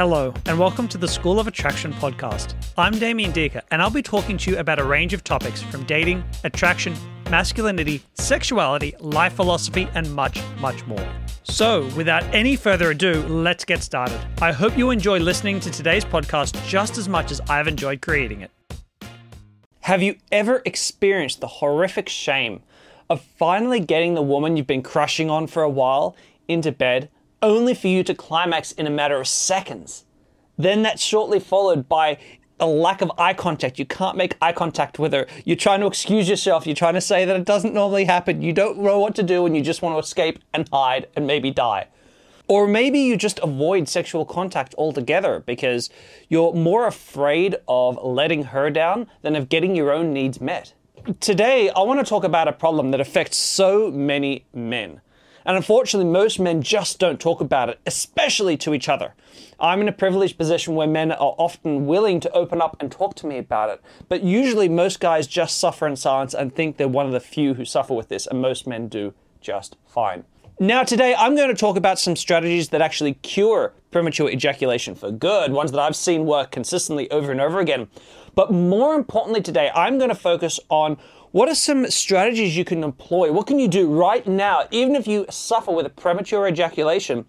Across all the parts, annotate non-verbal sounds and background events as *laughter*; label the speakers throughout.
Speaker 1: Hello, and welcome to the School of Attraction podcast. I'm Damien Diecke, and I'll be talking to you about a range of topics from dating, attraction, masculinity, sexuality, life philosophy, and much, much more. So, without any further ado, let's get started. I hope you enjoy listening to today's podcast just as much as I've enjoyed creating it. Have you ever experienced the horrific shame of finally getting the woman you've been crushing on for a while into bed only for you to climax in a matter of seconds. Then that's shortly followed by a lack of eye contact. You can't make eye contact with her. You're trying to excuse yourself. You're trying to say that it doesn't normally happen. You don't know what to do and you just want to escape and hide and maybe die. Or maybe you just avoid sexual contact altogether because you're more afraid of letting her down than of getting your own needs met. Today, I want to talk about a problem that affects so many men. And unfortunately, most men just don't talk about it, especially to each other. I'm in a privileged position where men are often willing to open up and talk to me about it. But usually, most guys just suffer in silence and think they're one of the few who suffer with this, and most men do just fine. Now, today I'm going to talk about some strategies that actually cure premature ejaculation for good, ones that I've seen work consistently over and over again. But more importantly, today I'm going to focus on what are some strategies you can employ? What can you do right now, even if you suffer with a premature ejaculation,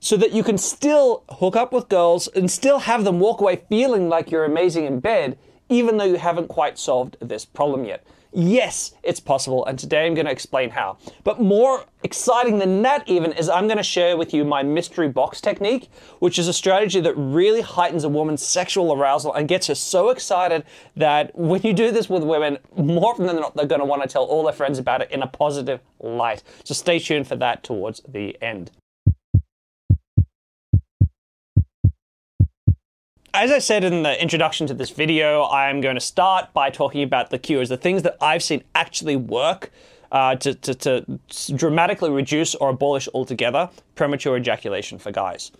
Speaker 1: so that you can still hook up with girls and still have them walk away feeling like you're amazing in bed, even though you haven't quite solved this problem yet? Yes, it's possible, and today I'm going to explain how. But more exciting than that, even, is I'm going to share with you my mystery box technique, which is a strategy that really heightens a woman's sexual arousal and gets her so excited that when you do this with women, more often than not, they're going to want to tell all their friends about it in a positive light. So stay tuned for that towards the end. As I said in the introduction to this video, I am going to start by talking about the cures, the things that I've seen actually work uh, to, to, to, dramatically reduce or abolish altogether premature ejaculation for guys.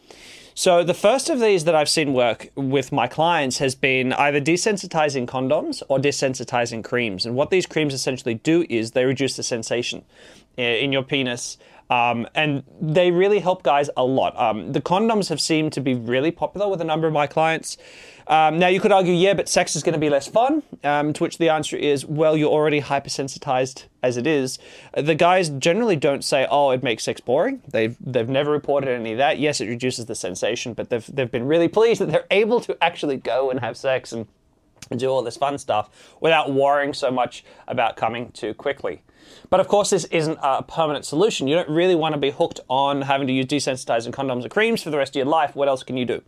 Speaker 1: So, the first of these that I've seen work with my clients has been either desensitizing condoms or desensitizing creams. And what these creams essentially do is they reduce the sensation in your penis um, and they really help guys a lot. Um, the condoms have seemed to be really popular with a number of my clients. Um, now, you could argue, yeah, but sex is going to be less fun. Um, to which the answer is, well, you're already hypersensitized as it is. The guys generally don't say, oh, it makes sex boring. They've, they've never reported any of that. Yes, it reduces the sensation, but they've, they've been really pleased that they're able to actually go and have sex and and do all this fun stuff without worrying so much about coming too quickly. But of course, this isn't a permanent solution. You don't really want to be hooked on having to use desensitizing condoms or creams for the rest of your life. What else can you do?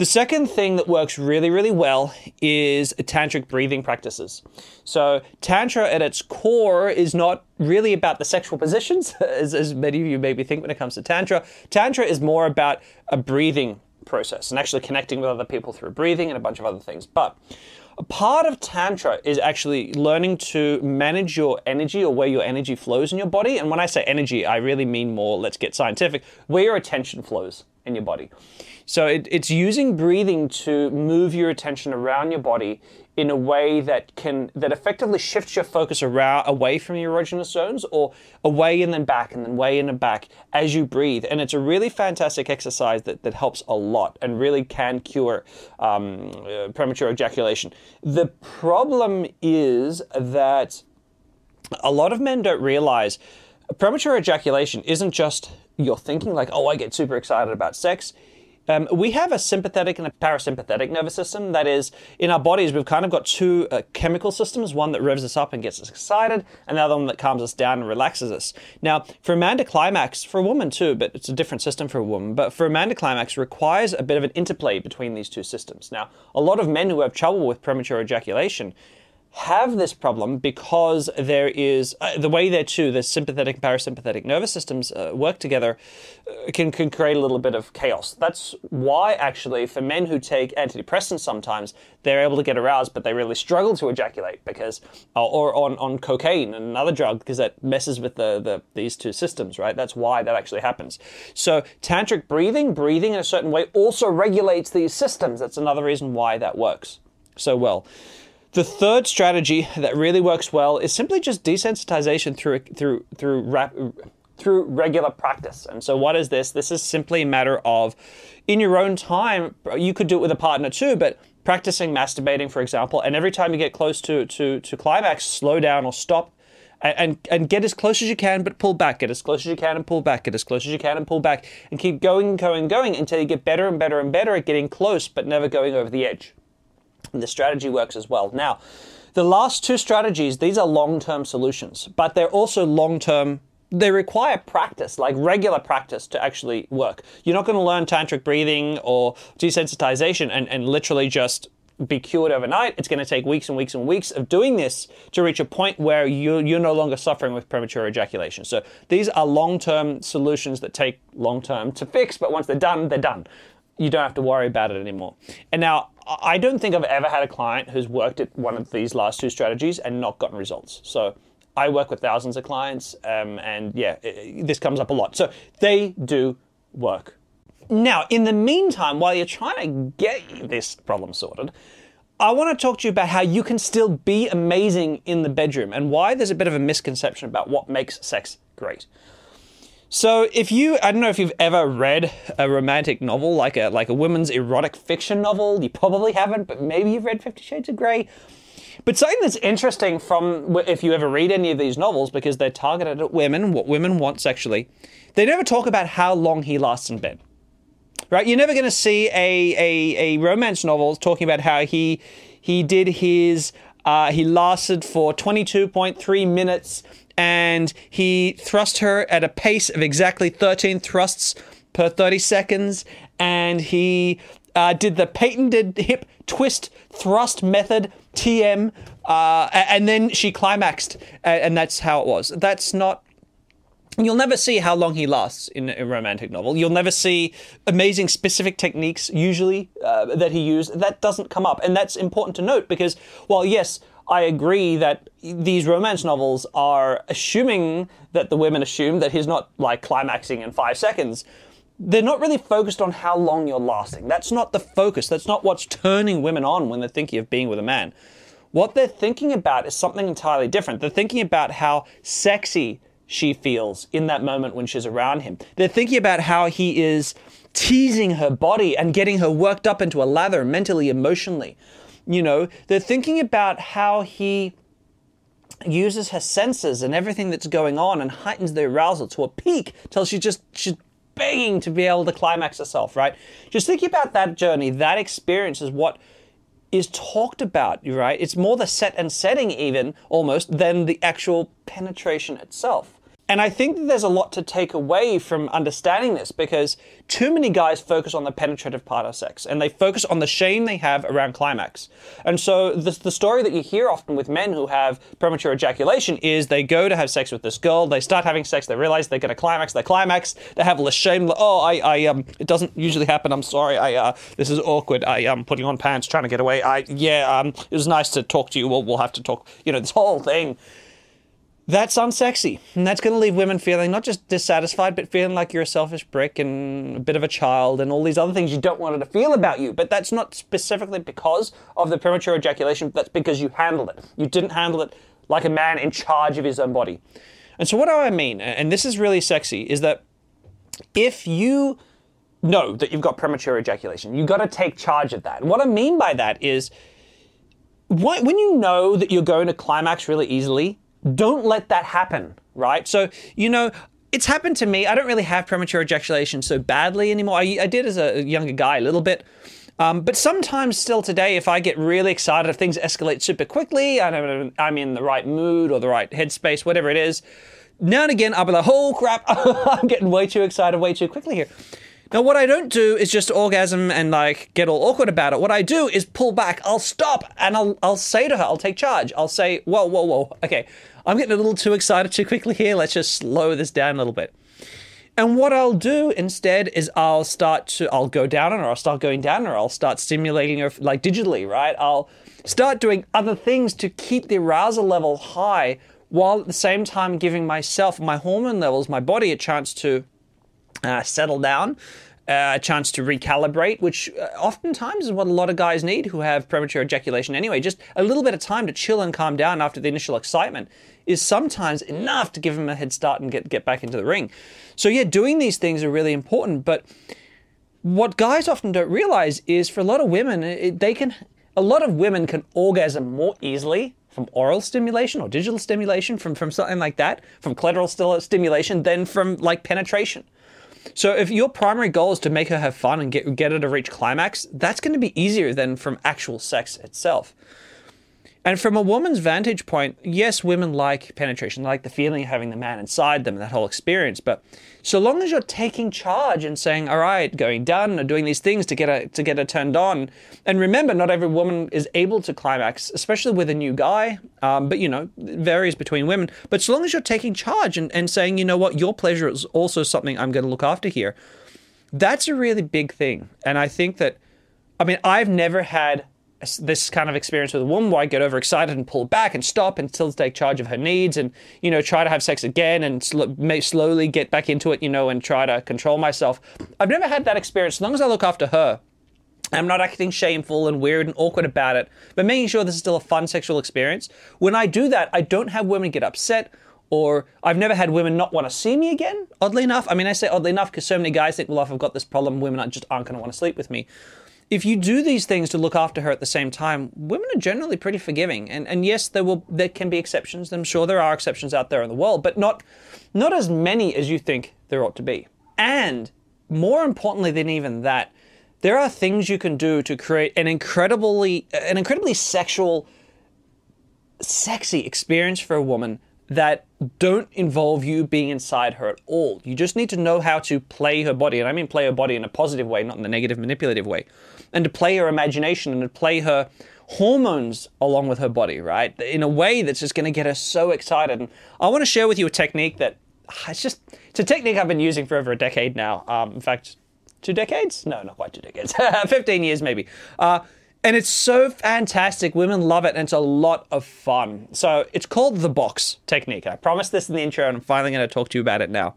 Speaker 1: The second thing that works really, really well is tantric breathing practices. So, Tantra at its core is not really about the sexual positions, *laughs* as, as many of you maybe think when it comes to Tantra. Tantra is more about a breathing process and actually connecting with other people through breathing and a bunch of other things. But a part of Tantra is actually learning to manage your energy or where your energy flows in your body. And when I say energy, I really mean more, let's get scientific, where your attention flows in your body. So it, it's using breathing to move your attention around your body in a way that can that effectively shifts your focus around away from your erogenous zones or away and then back and then way in and back as you breathe. And it's a really fantastic exercise that, that helps a lot and really can cure um, uh, premature ejaculation. The problem is that a lot of men don't realize premature ejaculation isn't just you're thinking like oh i get super excited about sex um, we have a sympathetic and a parasympathetic nervous system. That is, in our bodies, we've kind of got two uh, chemical systems one that revs us up and gets us excited, and the other one that calms us down and relaxes us. Now, for a man to climax, for a woman too, but it's a different system for a woman, but for a man to climax requires a bit of an interplay between these two systems. Now, a lot of men who have trouble with premature ejaculation have this problem because there is uh, the way that too the sympathetic and parasympathetic nervous systems uh, work together uh, can, can create a little bit of chaos. That's why actually for men who take antidepressants sometimes they're able to get aroused but they really struggle to ejaculate because uh, or on, on cocaine and another drug because that messes with the, the these two systems right? That's why that actually happens. So tantric breathing breathing in a certain way also regulates these systems. That's another reason why that works so well the third strategy that really works well is simply just desensitization through through through rap, through regular practice. And so, what is this? This is simply a matter of, in your own time, you could do it with a partner too, but practicing masturbating, for example, and every time you get close to, to, to climax, slow down or stop and, and get as close as you can, but pull back. Get as close as you can and pull back. Get as close as you can and pull back. And keep going and going and going until you get better and better and better at getting close, but never going over the edge. The strategy works as well. Now, the last two strategies, these are long term solutions, but they're also long term. They require practice, like regular practice, to actually work. You're not going to learn tantric breathing or desensitization and, and literally just be cured overnight. It's going to take weeks and weeks and weeks of doing this to reach a point where you, you're no longer suffering with premature ejaculation. So these are long term solutions that take long term to fix, but once they're done, they're done. You don't have to worry about it anymore. And now, I don't think I've ever had a client who's worked at one of these last two strategies and not gotten results. So I work with thousands of clients, um, and yeah, it, this comes up a lot. So they do work. Now, in the meantime, while you're trying to get this problem sorted, I want to talk to you about how you can still be amazing in the bedroom and why there's a bit of a misconception about what makes sex great. So, if you, I don't know if you've ever read a romantic novel, like a like a women's erotic fiction novel. You probably haven't, but maybe you've read Fifty Shades of Grey. But something that's interesting from if you ever read any of these novels, because they're targeted at women, what women want sexually, they never talk about how long he lasts in bed right? You're never going to see a, a, a romance novel talking about how he he did his uh, he lasted for 22.3 minutes and he thrust her at a pace of exactly 13 thrusts per 30 seconds and he uh, did the patented hip twist thrust method TM uh, and then she climaxed and that's how it was. That's not You'll never see how long he lasts in a romantic novel. You'll never see amazing specific techniques, usually, uh, that he used. That doesn't come up. And that's important to note because, while yes, I agree that these romance novels are assuming that the women assume that he's not like climaxing in five seconds. They're not really focused on how long you're lasting. That's not the focus. That's not what's turning women on when they're thinking of being with a man. What they're thinking about is something entirely different. They're thinking about how sexy she feels in that moment when she's around him. They're thinking about how he is teasing her body and getting her worked up into a lather mentally, emotionally. You know, they're thinking about how he uses her senses and everything that's going on and heightens the arousal to a peak till she's just she's begging to be able to climax herself, right? Just thinking about that journey, that experience is what is talked about, right? It's more the set and setting, even almost, than the actual penetration itself. And I think that there's a lot to take away from understanding this because too many guys focus on the penetrative part of sex and they focus on the shame they have around climax. And so the, the story that you hear often with men who have premature ejaculation is they go to have sex with this girl, they start having sex, they realize they're going to climax, they climax, they have less shame. Oh, I, I, um, it doesn't usually happen. I'm sorry. I, uh, this is awkward. I, am um, putting on pants, trying to get away. I, yeah, um, it was nice to talk to you. We'll, we'll have to talk. You know, this whole thing that's unsexy. And that's going to leave women feeling not just dissatisfied, but feeling like you're a selfish brick and a bit of a child and all these other things you don't want her to feel about you. But that's not specifically because of the premature ejaculation, that's because you handled it. You didn't handle it like a man in charge of his own body. And so, what do I mean? And this is really sexy is that if you know that you've got premature ejaculation, you've got to take charge of that. And what I mean by that is when you know that you're going to climax really easily, don't let that happen, right? So, you know, it's happened to me. I don't really have premature ejaculation so badly anymore. I, I did as a younger guy a little bit. Um, but sometimes, still today, if I get really excited, if things escalate super quickly, I I'm in the right mood or the right headspace, whatever it is, now and again, I'll be like, oh crap, *laughs* I'm getting way too excited way too quickly here. Now, what I don't do is just orgasm and like get all awkward about it. What I do is pull back. I'll stop and I'll I'll say to her, I'll take charge. I'll say, whoa, whoa, whoa. Okay, I'm getting a little too excited too quickly here. Let's just slow this down a little bit. And what I'll do instead is I'll start to I'll go down on her, I'll start going down on her, I'll start stimulating her like digitally, right? I'll start doing other things to keep the arousal level high while at the same time giving myself, my hormone levels, my body a chance to uh, settle down uh, a chance to recalibrate, which uh, oftentimes is what a lot of guys need who have premature ejaculation anyway. Just a little bit of time to chill and calm down after the initial excitement is sometimes enough to give them a head start and get, get back into the ring. So, yeah, doing these things are really important. But what guys often don't realize is for a lot of women, it, they can, a lot of women can orgasm more easily from oral stimulation or digital stimulation, from, from something like that, from clitoral stimulation, than from like penetration. So if your primary goal is to make her have fun and get get her to reach climax, that's going to be easier than from actual sex itself. And from a woman's vantage point, yes, women like penetration, like the feeling of having the man inside them, that whole experience. But so long as you're taking charge and saying, "All right, going down or doing these things to get her to get her turned on," and remember, not every woman is able to climax, especially with a new guy. Um, but you know, varies between women. But so long as you're taking charge and, and saying, "You know what, your pleasure is also something I'm going to look after here," that's a really big thing. And I think that, I mean, I've never had this kind of experience with a woman where I get overexcited and pull back and stop and still take charge of her needs and, you know, try to have sex again and sl- slowly get back into it, you know, and try to control myself. I've never had that experience. As long as I look after her, I'm not acting shameful and weird and awkward about it, but making sure this is still a fun sexual experience. When I do that, I don't have women get upset or I've never had women not want to see me again, oddly enough. I mean, I say oddly enough because so many guys think, well, if I've got this problem, women just aren't going to want to sleep with me if you do these things to look after her at the same time, women are generally pretty forgiving. And and yes, there will there can be exceptions. I'm sure there are exceptions out there in the world, but not not as many as you think there ought to be. And more importantly than even that, there are things you can do to create an incredibly an incredibly sexual sexy experience for a woman that don't involve you being inside her at all. You just need to know how to play her body. And I mean play her body in a positive way, not in the negative, manipulative way and to play her imagination and to play her hormones along with her body, right? In a way that's just going to get her so excited. And I want to share with you a technique that ah, it's just it's a technique I've been using for over a decade now. Um, in fact, two decades? No, not quite two decades. *laughs* Fifteen years maybe. Uh, and it's so fantastic. Women love it, and it's a lot of fun. So it's called the box technique. I promised this in the intro, and I'm finally going to talk to you about it now.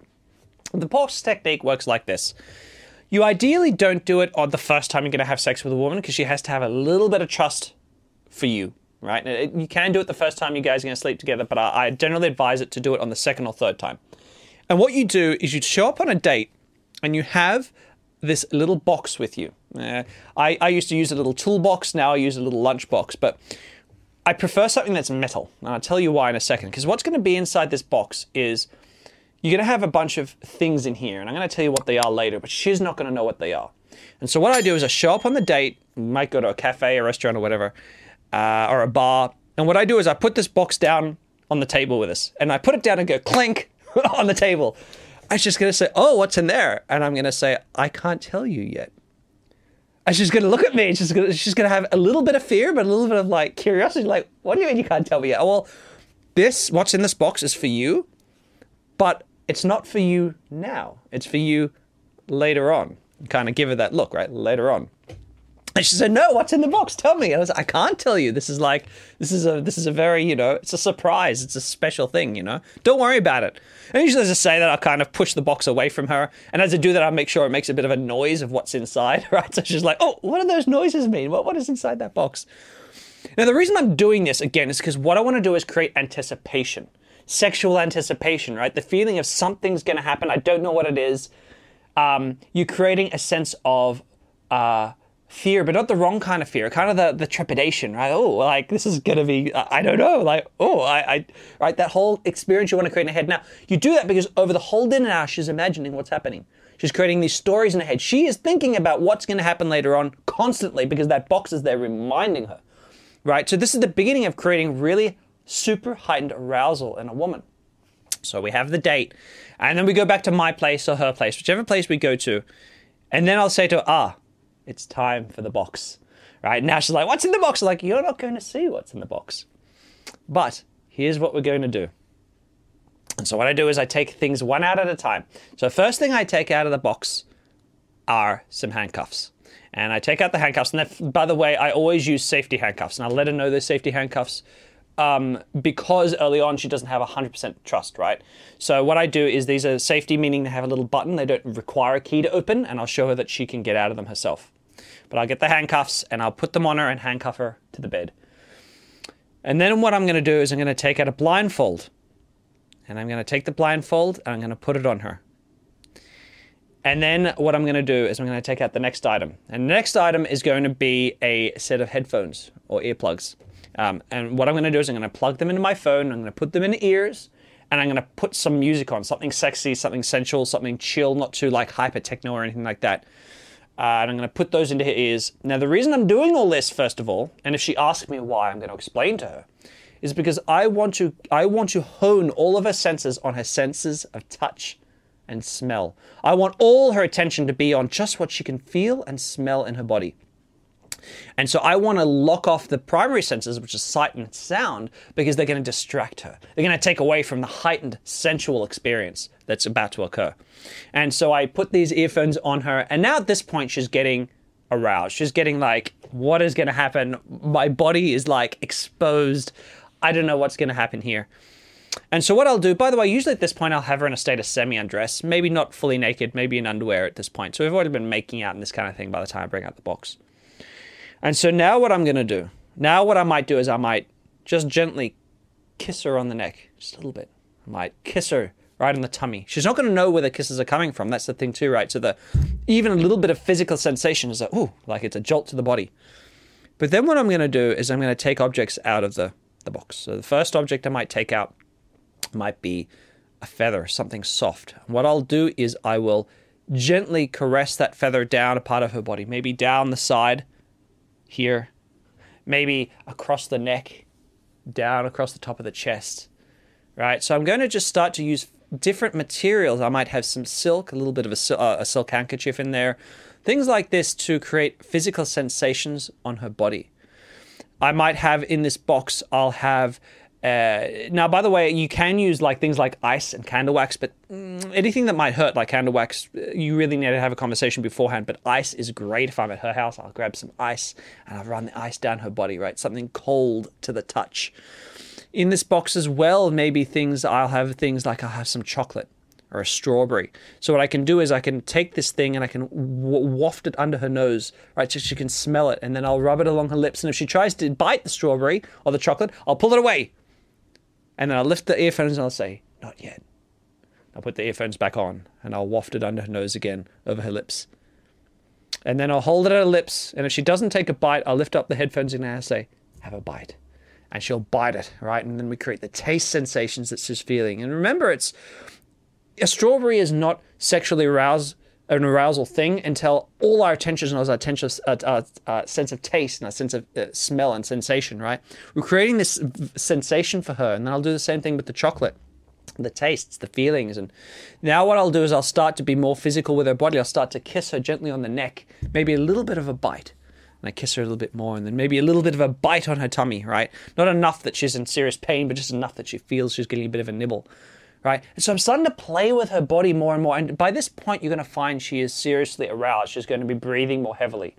Speaker 1: The box technique works like this. You ideally don't do it on the first time you're going to have sex with a woman because she has to have a little bit of trust for you, right? You can do it the first time you guys are going to sleep together, but I generally advise it to do it on the second or third time. And what you do is you show up on a date and you have this little box with you. Uh, I, I used to use a little toolbox, now I use a little lunchbox, but I prefer something that's metal. And I'll tell you why in a second. Because what's going to be inside this box is you're going to have a bunch of things in here, and I'm going to tell you what they are later, but she's not going to know what they are. And so what I do is I show up on the date, might go to a cafe, a restaurant, or whatever, uh, or a bar, and what I do is I put this box down on the table with us, and I put it down and go clink *laughs* on the table. I'm just going to say, oh, what's in there? And I'm going to say, I can't tell you yet. And she's going to look at me, and she's going she's going to have a little bit of fear, but a little bit of like curiosity, like, what do you mean you can't tell me yet? Well, this, what's in this box is for you, but it's not for you now. It's for you later on. Kind of give her that look, right? Later on. And she said, "No, what's in the box? Tell me." I was, "I can't tell you. This is like, this is a, this is a very, you know, it's a surprise. It's a special thing, you know. Don't worry about it." And usually, as I say that, I kind of push the box away from her, and as I do that, I make sure it makes a bit of a noise of what's inside, *laughs* right? So she's like, "Oh, what do those noises mean? What, what is inside that box?" Now, the reason I'm doing this again is because what I want to do is create anticipation sexual anticipation, right? The feeling of something's going to happen. I don't know what it is. Um, you're creating a sense of uh, fear, but not the wrong kind of fear, kind of the, the trepidation, right? Oh, like this is going to be, I don't know, like, oh, I, I, right? That whole experience you want to create in her head. Now, you do that because over the whole dinner now, she's imagining what's happening. She's creating these stories in her head. She is thinking about what's going to happen later on constantly because that box is there reminding her, right? So this is the beginning of creating really super heightened arousal in a woman. So we have the date, and then we go back to my place or her place, whichever place we go to. And then I'll say to her, ah, it's time for the box. Right? Now she's like, what's in the box? I'm like, you're not going to see what's in the box. But here's what we're going to do. And so what I do is I take things one out at a time. So first thing I take out of the box are some handcuffs. And I take out the handcuffs. And by the way, I always use safety handcuffs. And I'll let her know those safety handcuffs um, because early on she doesn't have 100% trust, right? So what I do is these are safety, meaning they have a little button. They don't require a key to open, and I'll show her that she can get out of them herself. But I'll get the handcuffs and I'll put them on her and handcuff her to the bed. And then what I'm going to do is I'm going to take out a blindfold. And I'm going to take the blindfold and I'm going to put it on her. And then what I'm going to do is I'm going to take out the next item. And the next item is going to be a set of headphones or earplugs. Um, and what I'm going to do is I'm going to plug them into my phone, I'm going to put them in ears, and I'm going to put some music on, something sexy, something sensual, something chill, not too like hyper techno or anything like that. Uh, and I'm going to put those into her ears. Now, the reason I'm doing all this, first of all, and if she asks me why, I'm going to explain to her, is because I want to I want to hone all of her senses on her senses of touch and smell. I want all her attention to be on just what she can feel and smell in her body. And so I want to lock off the primary senses, which is sight and sound, because they're going to distract her. They're going to take away from the heightened sensual experience that's about to occur. And so I put these earphones on her, and now at this point, she's getting aroused. She's getting like, what is going to happen? My body is like exposed. I don't know what's going to happen here. And so what I'll do, by the way, usually at this point I'll have her in a state of semi-undress, maybe not fully naked, maybe in underwear at this point. So we've already been making out and this kind of thing by the time I bring out the box. And so now what I'm going to do, now what I might do is I might just gently kiss her on the neck, just a little bit. I might kiss her right on the tummy. She's not going to know where the kisses are coming from. That's the thing too, right? So the even a little bit of physical sensation is like, ooh, like it's a jolt to the body. But then what I'm going to do is I'm going to take objects out of the, the box. So the first object I might take out might be a feather, something soft. What I'll do is I will gently caress that feather down a part of her body, maybe down the side here, maybe across the neck, down across the top of the chest, right? So I'm going to just start to use different materials. I might have some silk, a little bit of a, uh, a silk handkerchief in there, things like this to create physical sensations on her body. I might have in this box, I'll have uh, now, by the way, you can use like things like ice and candle wax, but mm, anything that might hurt, like candle wax, uh, you really need to have a conversation beforehand. But ice is great. If I'm at her house, I'll grab some ice and I'll run the ice down her body, right? Something cold to the touch. In this box as well, maybe things I'll have things like I'll have some chocolate or a strawberry. So what I can do is I can take this thing and I can waft it under her nose, right, so she can smell it, and then I'll rub it along her lips. And if she tries to bite the strawberry or the chocolate, I'll pull it away and then I'll lift the earphones and I'll say, Not yet. I'll put the earphones back on and I'll waft it under her nose again over her lips. And then I'll hold it at her lips. And if she doesn't take a bite, I'll lift up the headphones and I'll say, Have a bite. And she'll bite it, right? And then we create the taste sensations that she's feeling. And remember, it's a strawberry is not sexually aroused an arousal thing until all our attention is our attention, uh, uh, uh, sense of taste and our sense of uh, smell and sensation, right? We're creating this sensation for her, and then I'll do the same thing with the chocolate, the tastes, the feelings, and now what I'll do is I'll start to be more physical with her body. I'll start to kiss her gently on the neck, maybe a little bit of a bite. And I kiss her a little bit more, and then maybe a little bit of a bite on her tummy, right? Not enough that she's in serious pain, but just enough that she feels she's getting a bit of a nibble right? And so I'm starting to play with her body more and more. And by this point, you're going to find she is seriously aroused. She's going to be breathing more heavily.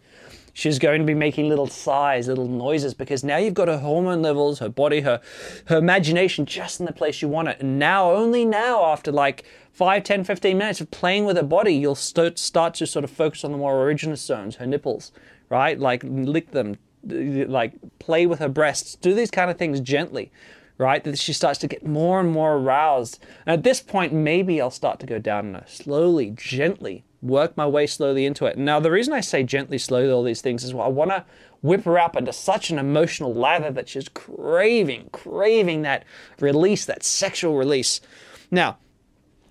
Speaker 1: She's going to be making little sighs, little noises, because now you've got her hormone levels, her body, her her imagination just in the place you want it. And now, only now, after like 5, 10, 15 minutes of playing with her body, you'll start, start to sort of focus on the more erogenous zones, her nipples, right? Like lick them, like play with her breasts, do these kind of things gently right? That she starts to get more and more aroused. And at this point, maybe I'll start to go down and I slowly, gently, work my way slowly into it. Now, the reason I say gently, slowly, all these things is well, I want to whip her up into such an emotional lather that she's craving, craving that release, that sexual release. Now,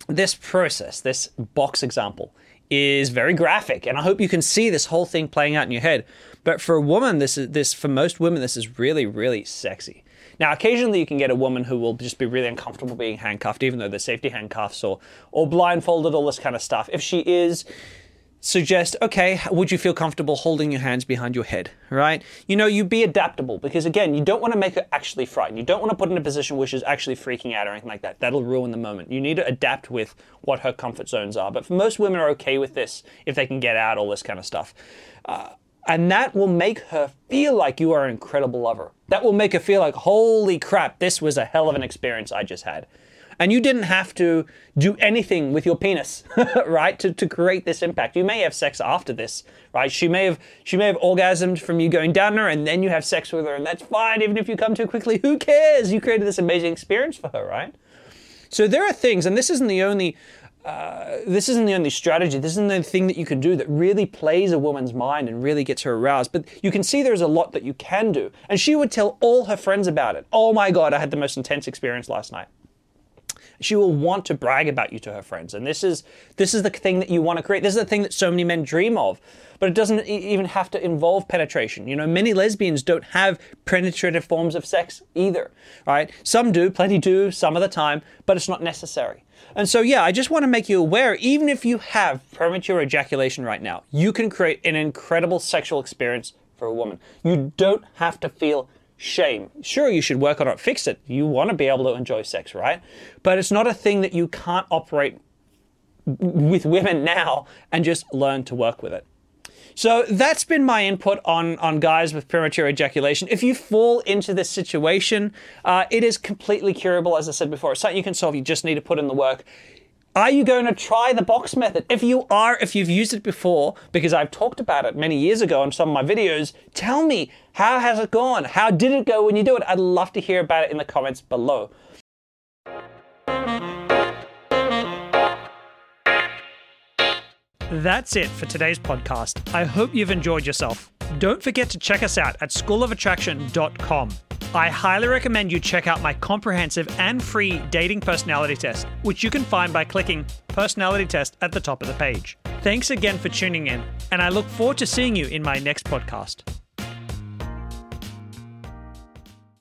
Speaker 1: this process, this box example, is very graphic, and I hope you can see this whole thing playing out in your head. But for a woman, this is this for most women, this is really, really sexy. Now, occasionally you can get a woman who will just be really uncomfortable being handcuffed, even though they're safety handcuffs or, or blindfolded, all this kind of stuff. If she is, suggest, okay, would you feel comfortable holding your hands behind your head, right? You know, you be adaptable because again, you don't want to make her actually frightened. You don't want to put in a position where she's actually freaking out or anything like that. That'll ruin the moment. You need to adapt with what her comfort zones are. But for most women are okay with this if they can get out all this kind of stuff. Uh, And that will make her feel like you are an incredible lover. That will make her feel like, holy crap, this was a hell of an experience I just had. And you didn't have to do anything with your penis, *laughs* right, to, to create this impact. You may have sex after this, right? She may have she may have orgasmed from you going down her, and then you have sex with her, and that's fine. Even if you come too quickly, who cares? You created this amazing experience for her, right? So there are things, and this isn't the only this isn't the only strategy. This isn't the thing that you can do that really plays a woman's mind and really gets her aroused. But you can see there's a lot that you can do. And she would tell all her friends about it. Oh my God, I had the most intense experience last night. She will want to brag about you to her friends. And this is this is the thing that you want to create. This is the thing that so many men dream of. But it doesn't even have to involve penetration. You know, many lesbians don't have penetrative forms of sex either, right? Some do, plenty do, some of the time, but it's not necessary. And so, yeah, I just want to make you aware even if you have premature ejaculation right now, you can create an incredible sexual experience for a woman. You don't have to feel shame. Sure, you should work on it, fix it. You want to be able to enjoy sex, right? But it's not a thing that you can't operate with women now and just learn to work with it. So that's been my input on, on guys with premature ejaculation. If you fall into this situation, uh, it is completely curable, as I said before. It's something you can solve. You just need to put in the work. Are you going to try the box method? If you are, if you've used it before, because I've talked about it many years ago in some of my videos, tell me, how has it gone? How did it go when you do it? I'd love to hear about it in the comments below. That's it for today's podcast. I hope you've enjoyed yourself. Don't forget to check us out at schoolofattraction.com. I highly recommend you check out my comprehensive and free dating personality test, which you can find by clicking Personality Test at the top of the page. Thanks again for tuning in, and I look forward to seeing you in my next podcast.